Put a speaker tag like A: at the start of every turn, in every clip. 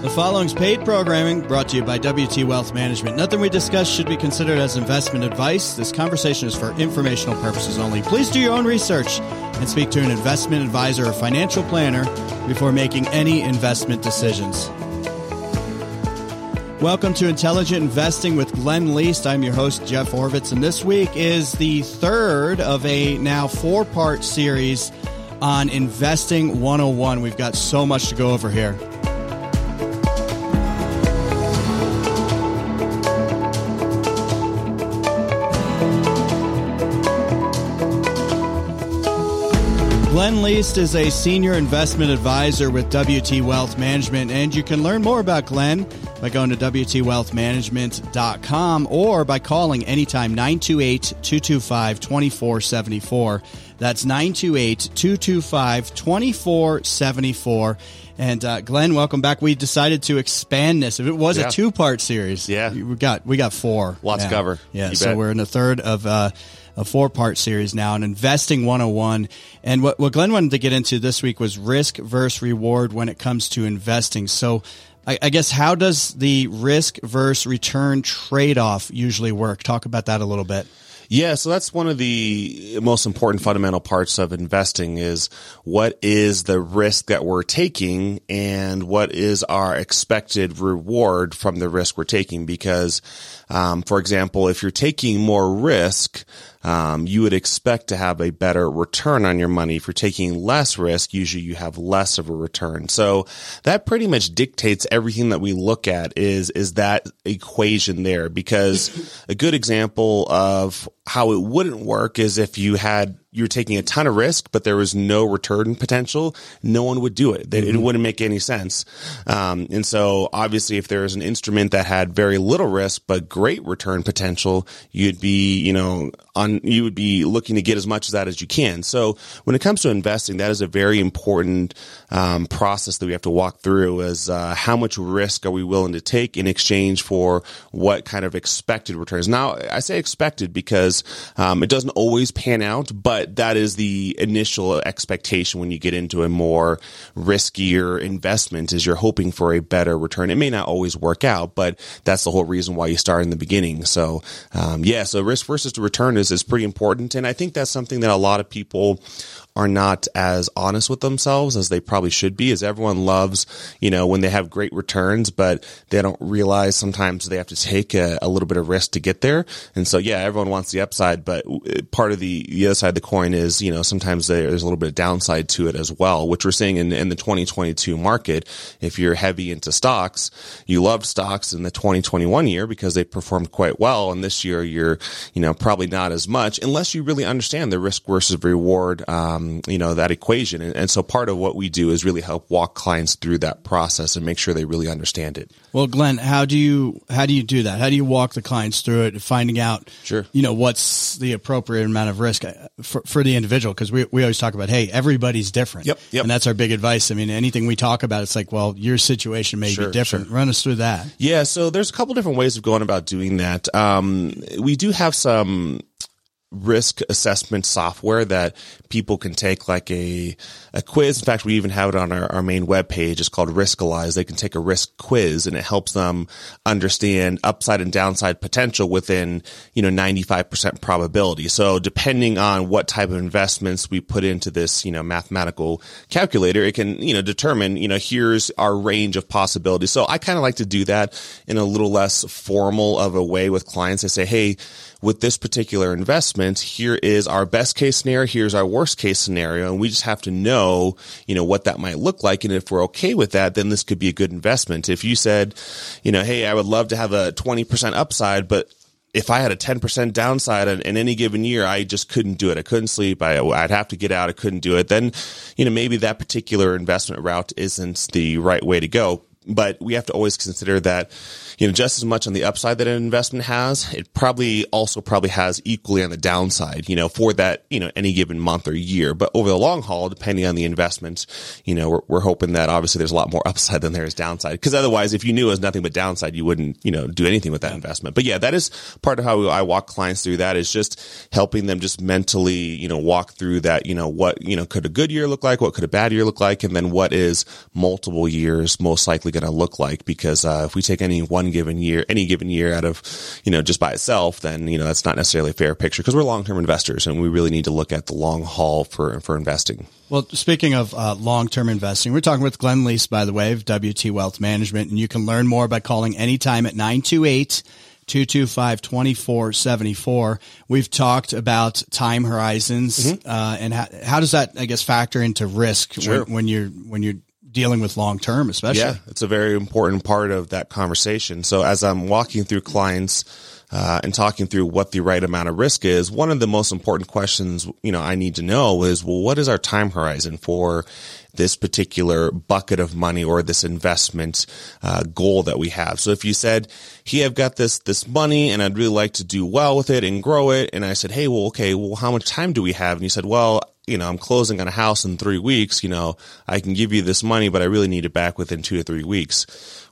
A: The following is paid programming brought to you by WT Wealth Management. Nothing we discuss should be considered as investment advice. This conversation is for informational purposes only. Please do your own research and speak to an investment advisor or financial planner before making any investment decisions. Welcome to Intelligent Investing with Glenn Leest. I'm your host, Jeff Orvitz, and this week is the third of a now four part series on Investing 101. We've got so much to go over here. Glenn Leest is a senior investment advisor with WT Wealth Management, and you can learn more about Glenn by going to WTWealthManagement.com or by calling anytime 928 225 2474. That's 928 225 2474. And uh, Glenn, welcome back. We decided to expand this. If it was yeah. a two part series,
B: yeah,
A: we got we got four.
B: Lots to cover.
A: Yeah, you so bet. we're in the third of uh, a four part series now, an investing 101. And what, what Glenn wanted to get into this week was risk versus reward when it comes to investing. So, I, I guess how does the risk versus return trade off usually work? Talk about that a little bit.
B: Yeah, so that's one of the most important fundamental parts of investing is what is the risk that we're taking and what is our expected reward from the risk we're taking. Because, um, for example, if you're taking more risk, um, you would expect to have a better return on your money. If you're taking less risk, usually you have less of a return. So that pretty much dictates everything that we look at is, is that equation there because a good example of how it wouldn't work is if you had you're taking a ton of risk, but there was no return potential, no one would do it. Mm-hmm. It wouldn't make any sense. Um, and so obviously if there was an instrument that had very little risk, but great return potential, you'd be, you know, on, you would be looking to get as much of that as you can. So when it comes to investing, that is a very important, um, process that we have to walk through is, uh, how much risk are we willing to take in exchange for what kind of expected returns? Now I say expected because, um, it doesn't always pan out, but that is the initial expectation when you get into a more riskier investment is you're hoping for a better return. It may not always work out, but that's the whole reason why you start in the beginning. So, um, yeah, so risk versus return is, is pretty important. And I think that's something that a lot of people are not as honest with themselves as they probably should be as everyone loves, you know, when they have great returns, but they don't realize sometimes they have to take a, a little bit of risk to get there. And so, yeah, everyone wants the upside, but uh, part of the, the other side of the coin is, you know, sometimes there's a little bit of downside to it as well, which we're seeing in, in the 2022 market. If you're heavy into stocks, you loved stocks in the 2021 year because they performed quite well. And this year you're, you know, probably not as much unless you really understand the risk versus reward, um, um, you know, that equation. And, and, so part of what we do is really help walk clients through that process and make sure they really understand it.
A: Well, Glenn, how do you, how do you do that? How do you walk the clients through it, finding out,
B: sure.
A: you know, what's the appropriate amount of risk uh, for, for the individual? Cause we, we always talk about, Hey, everybody's different.
B: Yep, yep.
A: And that's our big advice. I mean, anything we talk about, it's like, well, your situation may sure, be different. Sure. Run us through that.
B: Yeah. So there's a couple different ways of going about doing that. Um, we do have some, risk assessment software that people can take like a, a quiz. In fact, we even have it on our, our main webpage. It's called Riskalyze. They can take a risk quiz and it helps them understand upside and downside potential within, you know, 95% probability. So depending on what type of investments we put into this, you know, mathematical calculator, it can, you know, determine, you know, here's our range of possibilities. So I kind of like to do that in a little less formal of a way with clients. I say, Hey, with this particular investment, here is our best case scenario. Here's our worst case scenario. And we just have to know, you know, what that might look like. And if we're okay with that, then this could be a good investment. If you said, you know, Hey, I would love to have a 20% upside, but if I had a 10% downside in, in, any given year, I just couldn't do it. I couldn't sleep. I, would have to get out. I couldn't do it. Then, you know, maybe that particular investment route isn't the right way to go. But we have to always consider that, you know, just as much on the upside that an investment has, it probably also probably has equally on the downside, you know, for that, you know, any given month or year. But over the long haul, depending on the investment, you know, we're, we're hoping that obviously there's a lot more upside than there is downside. Cause otherwise, if you knew it was nothing but downside, you wouldn't, you know, do anything with that investment. But yeah, that is part of how I walk clients through that is just helping them just mentally, you know, walk through that, you know, what, you know, could a good year look like? What could a bad year look like? And then what is multiple years most likely going going to look like because uh, if we take any one given year, any given year out of, you know, just by itself, then, you know, that's not necessarily a fair picture because we're long-term investors and we really need to look at the long haul for, for investing.
A: Well, speaking of uh, long-term investing, we're talking with Glenn Leest, by the way, of WT Wealth Management, and you can learn more by calling anytime at 928 225 2474. We've talked about time horizons, mm-hmm. uh, and how, how, does that, I guess, factor into risk sure. when, when you're, when you're dealing with long term, especially.
B: Yeah, it's a very important part of that conversation. So as I'm walking through clients uh, and talking through what the right amount of risk is, one of the most important questions you know I need to know is, well, what is our time horizon for this particular bucket of money or this investment uh, goal that we have? So if you said, "Hey, I've got this this money and I'd really like to do well with it and grow it," and I said, "Hey, well, okay, well, how much time do we have?" And you said, "Well." You know, I'm closing on a house in three weeks. You know, I can give you this money, but I really need it back within two to three weeks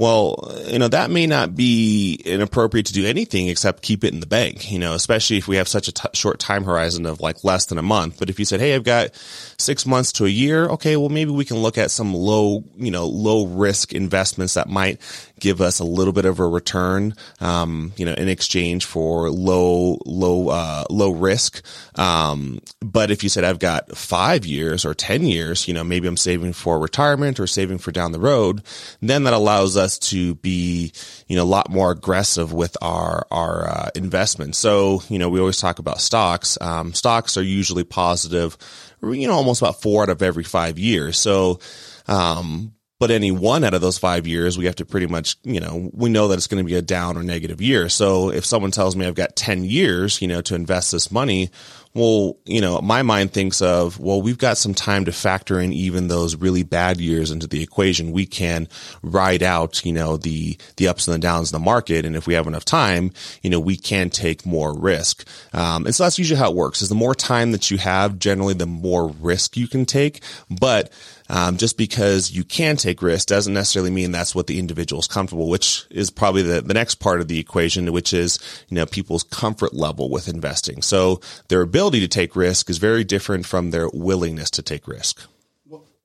B: well, you know, that may not be inappropriate to do anything except keep it in the bank, you know, especially if we have such a t- short time horizon of like less than a month. But if you said, Hey, I've got six months to a year. Okay. Well, maybe we can look at some low, you know, low risk investments that might give us a little bit of a return, um, you know, in exchange for low, low, uh, low risk. Um, but if you said I've got five years or 10 years, you know, maybe I'm saving for retirement or saving for down the road, then that allows us to be, you know, a lot more aggressive with our, our, uh, investments. So, you know, we always talk about stocks. Um, stocks are usually positive, you know, almost about four out of every five years. So, um, but any one out of those five years, we have to pretty much, you know, we know that it's going to be a down or negative year. So if someone tells me I've got 10 years, you know, to invest this money, well, you know, my mind thinks of, well, we've got some time to factor in even those really bad years into the equation. We can ride out, you know, the, the ups and the downs in the market. And if we have enough time, you know, we can take more risk. Um, and so that's usually how it works is the more time that you have, generally the more risk you can take. But um, just because you can take risks doesn't necessarily mean that's what the individual is comfortable, which is probably the, the next part of the equation, which is, you know, people's comfort level with investing. So their ability to take risk is very different from their willingness to take risk.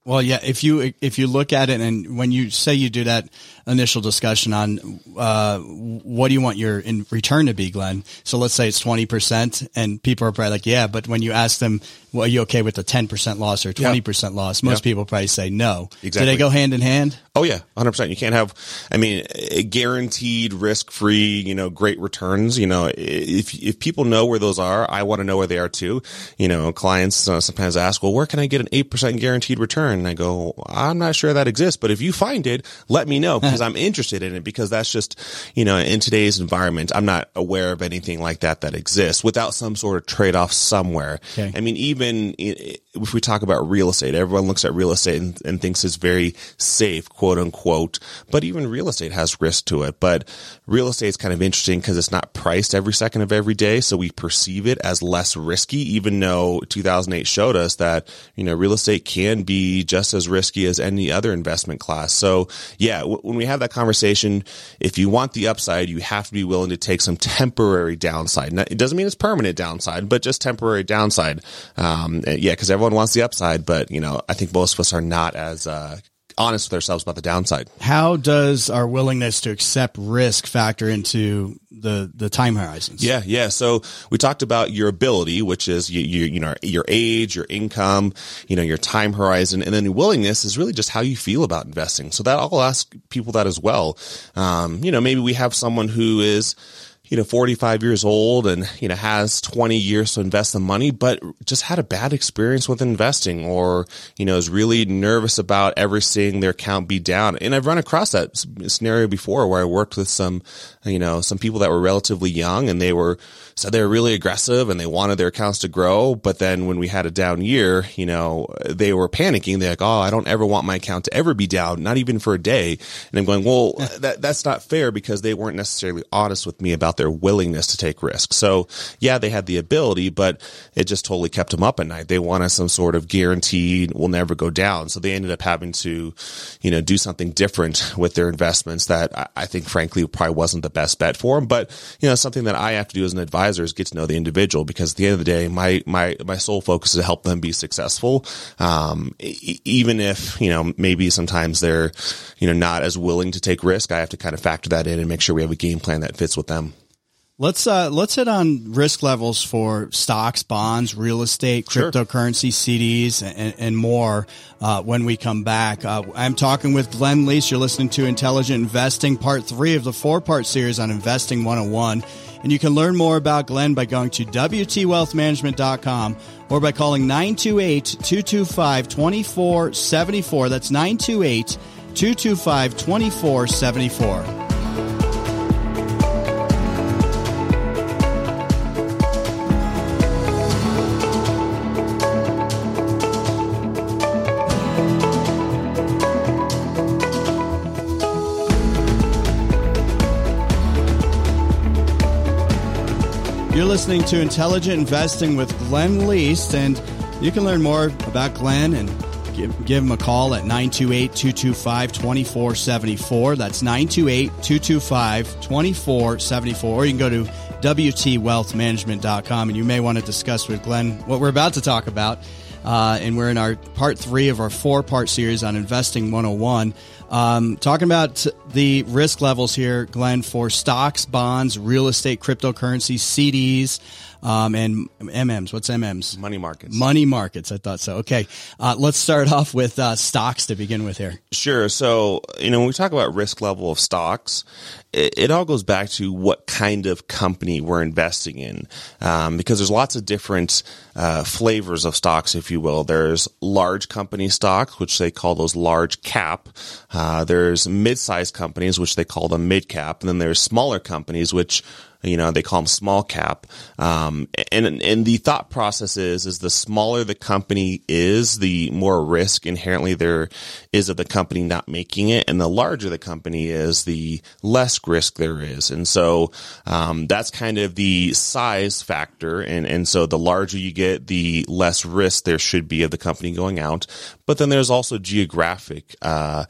A: Well, yeah, if you if you look at it and when you say you do that initial discussion on uh, what do you want your in return to be, Glenn? So let's say it's twenty percent, and people are probably like, yeah, but when you ask them, well, are you okay with the ten percent loss or twenty percent loss? Most people probably say no. Exactly. Do they go hand in hand?
B: Oh yeah, hundred percent. You can't have, I mean, guaranteed risk free, you know, great returns. You know, if if people know where those are, I want to know where they are too. You know, clients uh, sometimes ask, well, where can I get an eight percent guaranteed return? And I go, I'm not sure that exists, but if you find it, let me know because I'm interested in it because that's just, you know, in today's environment, I'm not aware of anything like that that exists without some sort of trade off somewhere. Okay. I mean, even if we talk about real estate, everyone looks at real estate and, and thinks it's very safe, quote unquote, but even real estate has risk to it. But real estate is kind of interesting because it's not priced every second of every day. So we perceive it as less risky, even though 2008 showed us that, you know, real estate can be just as risky as any other investment class. So yeah, w- when we have that conversation, if you want the upside, you have to be willing to take some temporary downside. Now, it doesn't mean it's permanent downside, but just temporary downside. Um, yeah, because everyone wants the upside, but you know, I think most of us are not as, uh, honest with ourselves about the downside.
A: How does our willingness to accept risk factor into the the time horizons?
B: Yeah, yeah. So we talked about your ability, which is you, you, you know your age, your income, you know your time horizon, and then willingness is really just how you feel about investing. So that I'll ask people that as well. Um, you know, maybe we have someone who is you know, 45 years old and, you know, has 20 years to invest the money, but just had a bad experience with investing or, you know, is really nervous about ever seeing their account be down. And I've run across that scenario before where I worked with some, you know, some people that were relatively young and they were, said they were really aggressive and they wanted their accounts to grow. But then when we had a down year, you know, they were panicking. They're like, Oh, I don't ever want my account to ever be down, not even for a day. And I'm going, well, that, that's not fair because they weren't necessarily honest with me about about their willingness to take risks. So yeah, they had the ability, but it just totally kept them up at night. They wanted some sort of guaranteed will never go down. So they ended up having to, you know, do something different with their investments that I think frankly probably wasn't the best bet for them. But, you know, something that I have to do as an advisor is get to know the individual because at the end of the day, my, my, my sole focus is to help them be successful. Um, e- even if, you know, maybe sometimes they're, you know, not as willing to take risk, I have to kind of factor that in and make sure we have a game plan that fits with them.
A: Let's uh, let's hit on risk levels for stocks, bonds, real estate, cryptocurrency, CDs, and, and more uh, when we come back. Uh, I'm talking with Glenn Leest. You're listening to Intelligent Investing, Part Three of the four part series on Investing 101. And you can learn more about Glenn by going to WTWealthManagement.com or by calling 928 225 2474. That's 928 225 2474. Listening to Intelligent Investing with Glenn Leest, and you can learn more about Glenn and give, give him a call at 928 225 2474. That's 928 225 2474. Or you can go to WTWealthManagement.com, and you may want to discuss with Glenn what we're about to talk about. Uh, and we're in our part three of our four part series on Investing 101. Um, talking about the risk levels here, Glenn, for stocks, bonds, real estate, cryptocurrency, CDs, um, and MMs. What's MMs?
B: Money markets.
A: Money markets. I thought so. Okay. Uh, let's start off with uh, stocks to begin with here.
B: Sure. So, you know, when we talk about risk level of stocks, it, it all goes back to what kind of company we're investing in. Um, because there's lots of different uh, flavors of stocks, if you will. There's large company stocks, which they call those large cap. Uh, there's mid-sized companies, which they call them mid cap. And then there's smaller companies, which you know, they call them small cap. Um, and, and the thought process is, is the smaller the company is, the more risk inherently there is of the company not making it. And the larger the company is, the less risk there is. And so, um, that's kind of the size factor. And, and so the larger you get, the less risk there should be of the company going out. But then there's also geographic, uh,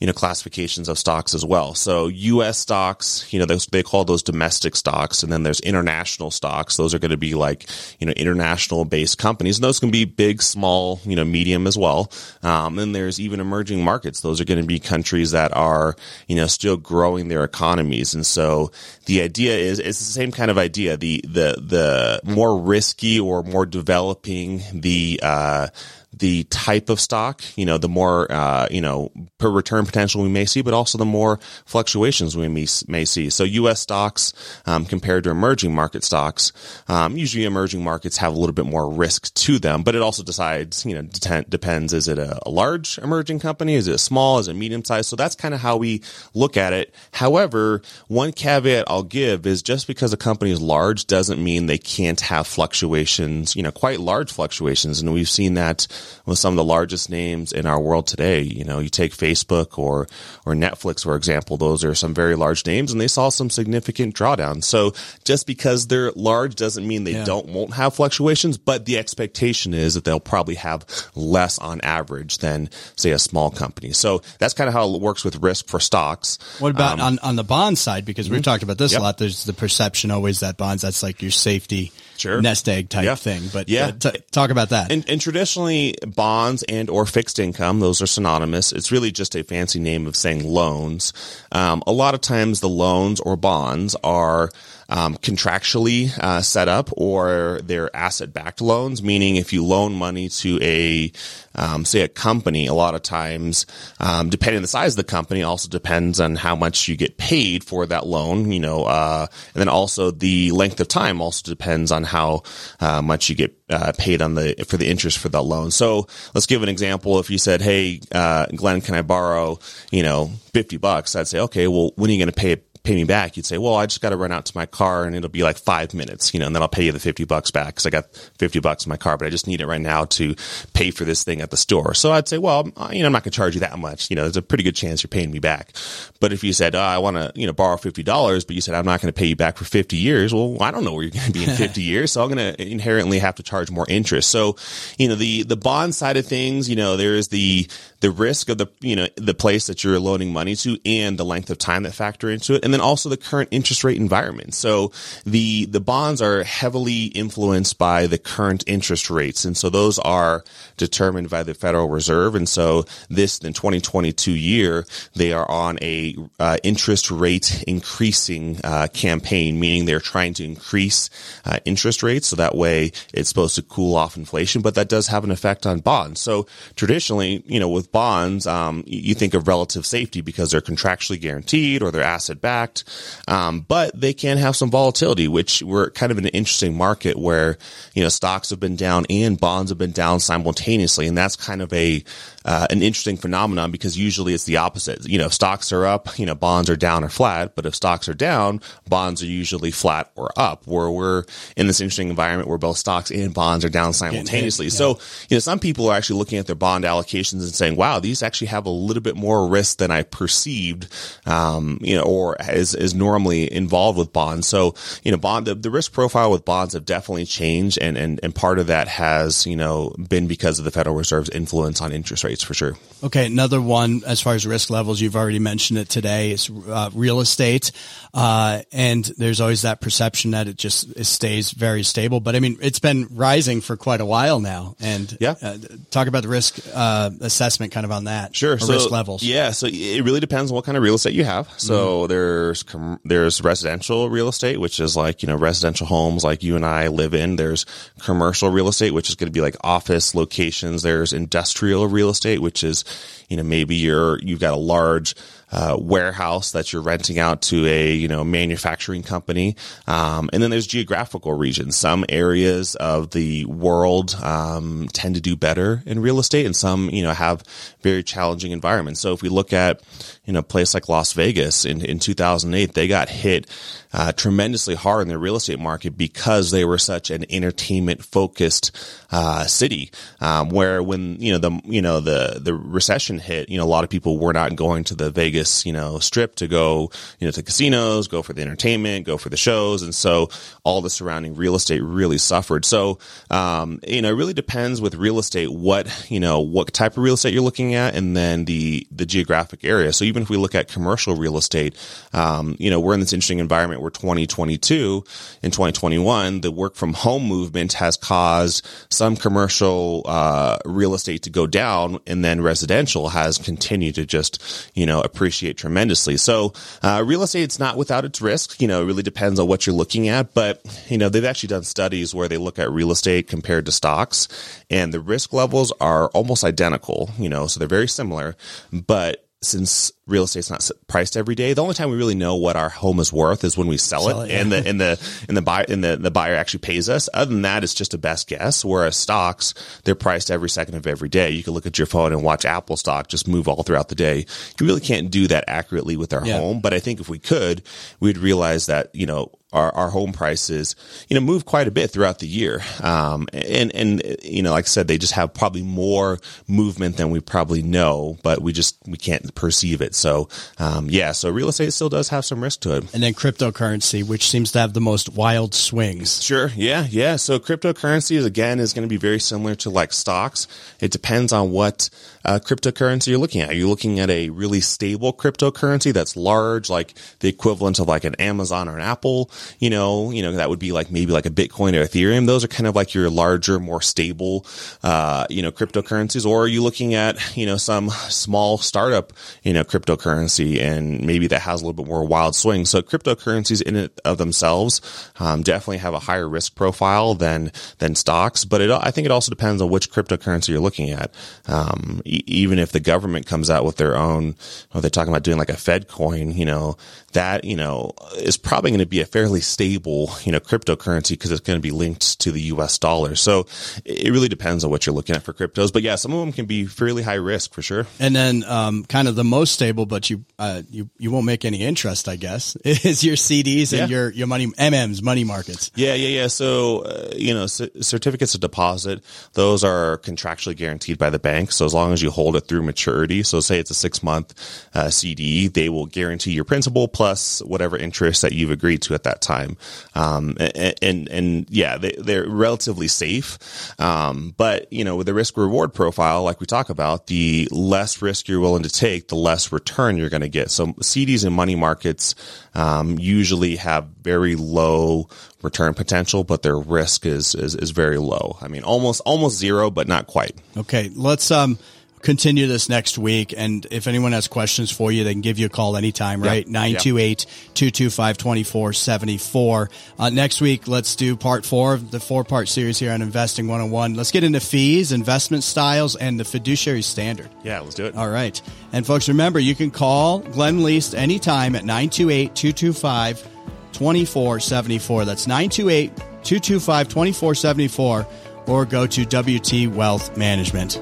B: you know, classifications of stocks as well. So U.S. stocks, you know, they, they call those domestic stocks, and then there's international stocks. Those are going to be like, you know, international based companies, and those can be big, small, you know, medium as well. Um, and there's even emerging markets. Those are going to be countries that are, you know, still growing their economies. And so the idea is, it's the same kind of idea. The, the, the more risky or more developing the, uh, the type of stock, you know, the more, uh, you know, per return potential we may see, but also the more fluctuations we may, may see. So U.S. stocks, um, compared to emerging market stocks, um, usually emerging markets have a little bit more risk to them, but it also decides, you know, depends. Is it a, a large emerging company? Is it small? Is it medium sized? So that's kind of how we look at it. However, one caveat I'll give is just because a company is large doesn't mean they can't have fluctuations, you know, quite large fluctuations. And we've seen that with some of the largest names in our world today. You know, you take Facebook or or Netflix, for example; those are some very large names, and they saw some significant drawdowns. So just because they're large doesn't mean they yeah. don't won't have fluctuations, but the expectation is that they'll probably have less on average than say a small company. So that's kind of how it works with risk for stocks.
A: What about um, on on the bond side? Because mm-hmm. we've talked about this yep. a lot. There's the perception always that bonds that's like your safety sure. nest egg type yeah. thing. But yeah, uh, t- talk about that.
B: And, and, traditionally, bonds and or fixed income, those are synonymous. It's really just a fancy name of saying loans. Um, a lot of times, the loans or bonds are um, contractually uh, set up or they're asset backed loans, meaning if you loan money to a, um, say a company, a lot of times, um, depending on the size of the company, also depends on how much you get paid for that loan, you know, uh, and then also the length of time also depends on how uh, much you get uh, paid on the for the interest for that loan. So let's give an example. If you said, "Hey, uh, Glenn, can I borrow, you know, fifty bucks?" I'd say, "Okay, well, when are you going to pay pay me back? You'd say, well, I just got to run out to my car and it'll be like five minutes, you know, and then I'll pay you the 50 bucks back because I got 50 bucks in my car, but I just need it right now to pay for this thing at the store. So I'd say, well, you know, I'm not going to charge you that much. You know, there's a pretty good chance you're paying me back. But if you said, oh, I want to, you know, borrow $50, but you said, I'm not going to pay you back for 50 years. Well, I don't know where you're going to be in 50 years. So I'm going to inherently have to charge more interest. So, you know, the, the bond side of things, you know, there is the, the risk of the, you know, the place that you're loaning money to and the length of time that factor into it. And then also the current interest rate environment. So the, the bonds are heavily influenced by the current interest rates. And so those are determined by the Federal Reserve. And so this, in 2022 year, they are on a uh, interest rate increasing uh, campaign, meaning they're trying to increase uh, interest rates. So that way it's supposed to cool off inflation, but that does have an effect on bonds. So traditionally, you know, with bonds, um, you think of relative safety because they're contractually guaranteed or they're asset backed. Um, but they can have some volatility, which we're kind of in an interesting market where, you know, stocks have been down and bonds have been down simultaneously. And that's kind of a, uh, an interesting phenomenon because usually it's the opposite. You know, stocks are up, you know, bonds are down or flat. But if stocks are down, bonds are usually flat or up. Where we're in this interesting environment where both stocks and bonds are down simultaneously. Yeah. So, you know, some people are actually looking at their bond allocations and saying, "Wow, these actually have a little bit more risk than I perceived." Um, you know, or is is normally involved with bonds. So, you know, bond the, the risk profile with bonds have definitely changed, and and and part of that has you know been because of the Federal Reserve's influence on interest rates rates for sure.
A: Okay, another one as far as risk levels, you've already mentioned it today. It's uh, real estate, uh, and there's always that perception that it just it stays very stable. But I mean, it's been rising for quite a while now. And
B: yeah,
A: uh, talk about the risk uh, assessment, kind of on that.
B: Sure,
A: so, risk levels.
B: Yeah, so it really depends on what kind of real estate you have. So mm-hmm. there's com- there's residential real estate, which is like you know residential homes like you and I live in. There's commercial real estate, which is going to be like office locations. There's industrial real estate estate, which is, you know, maybe you're, you've got a large, uh, warehouse that you're renting out to a you know manufacturing company, um, and then there's geographical regions. Some areas of the world um, tend to do better in real estate, and some you know have very challenging environments. So if we look at you know a place like Las Vegas in in 2008, they got hit uh, tremendously hard in the real estate market because they were such an entertainment focused uh, city. Um, where when you know the you know the the recession hit, you know a lot of people were not going to the Vegas you know strip to go you know to casinos, go for the entertainment, go for the shows, and so all the surrounding real estate really suffered. So um, you know it really depends with real estate what you know what type of real estate you're looking at, and then the the geographic area. So even if we look at commercial real estate, um, you know we're in this interesting environment where 2022 and 2021, the work from home movement has caused some commercial uh, real estate to go down, and then residential has continued to just you know appreciate tremendously. So uh, real estate it's not without its risk. You know, it really depends on what you're looking at, but you know they've actually done studies where they look at real estate compared to stocks, and the risk levels are almost identical. You know, so they're very similar, but since real estate's not priced every day, the only time we really know what our home is worth is when we sell, sell it, it yeah. and the and the and the buyer and the, the buyer actually pays us. Other than that, it's just a best guess. Whereas stocks, they're priced every second of every day. You can look at your phone and watch Apple stock just move all throughout the day. You really can't do that accurately with our yeah. home, but I think if we could, we'd realize that you know our, our home prices, you know, move quite a bit throughout the year. Um, and, and, you know, like I said, they just have probably more movement than we probably know, but we just, we can't perceive it. So, um, yeah, so real estate still does have some risk to it.
A: And then cryptocurrency, which seems to have the most wild swings.
B: Sure. Yeah. Yeah. So cryptocurrency is again, is going to be very similar to like stocks. It depends on what, uh, cryptocurrency you're looking at. Are you looking at a really stable cryptocurrency that's large, like the equivalent of like an Amazon or an Apple? You know, you know, that would be like maybe like a Bitcoin or Ethereum. Those are kind of like your larger, more stable, uh, you know, cryptocurrencies. Or are you looking at, you know, some small startup, you know, cryptocurrency and maybe that has a little bit more wild swing. So cryptocurrencies in it of themselves, um, definitely have a higher risk profile than, than stocks. But it, I think it also depends on which cryptocurrency you're looking at. Um, e- even if the government comes out with their own, or they're talking about doing like a Fed coin, you know, that, you know, is probably going to be a fairly stable, you know, cryptocurrency because it's going to be linked to the US dollar. So it really depends on what you're looking at for cryptos. But yeah, some of them can be fairly high risk for sure.
A: And then, um, kind of the most stable, but you, uh, you, you won't make any interest, I guess, is your CDs and
B: Yeah.
A: your, your money, MMs, money markets.
B: Yeah, yeah, yeah. So, uh, you know, c- certificates of deposit, those are contractually guaranteed by the bank. So as long as you hold it through maturity, so say it's a six month uh, CD, they will guarantee your principal plus whatever interest that you've agreed to at that time. Um, and, and, and yeah, they, they're relatively safe. Um, but, you know, with the risk reward profile, like we talk about, the less risk you're willing to take, the less return you're going to get. So CDs and money markets, um, usually have very low return potential, but their risk is, is, is very low. I mean, almost, almost zero, but not quite.
A: Okay. Let's, um, continue this next week. And if anyone has questions for you, they can give you a call anytime, right? 928-225-2474. Uh, next week, let's do part four of the four part series here on Investing 101. Let's get into fees, investment styles, and the fiduciary standard.
B: Yeah, let's do it.
A: All right. And folks, remember, you can call Glenn Leest anytime at 928-225-2474. That's 928-225-2474 or go to WT Wealth Management.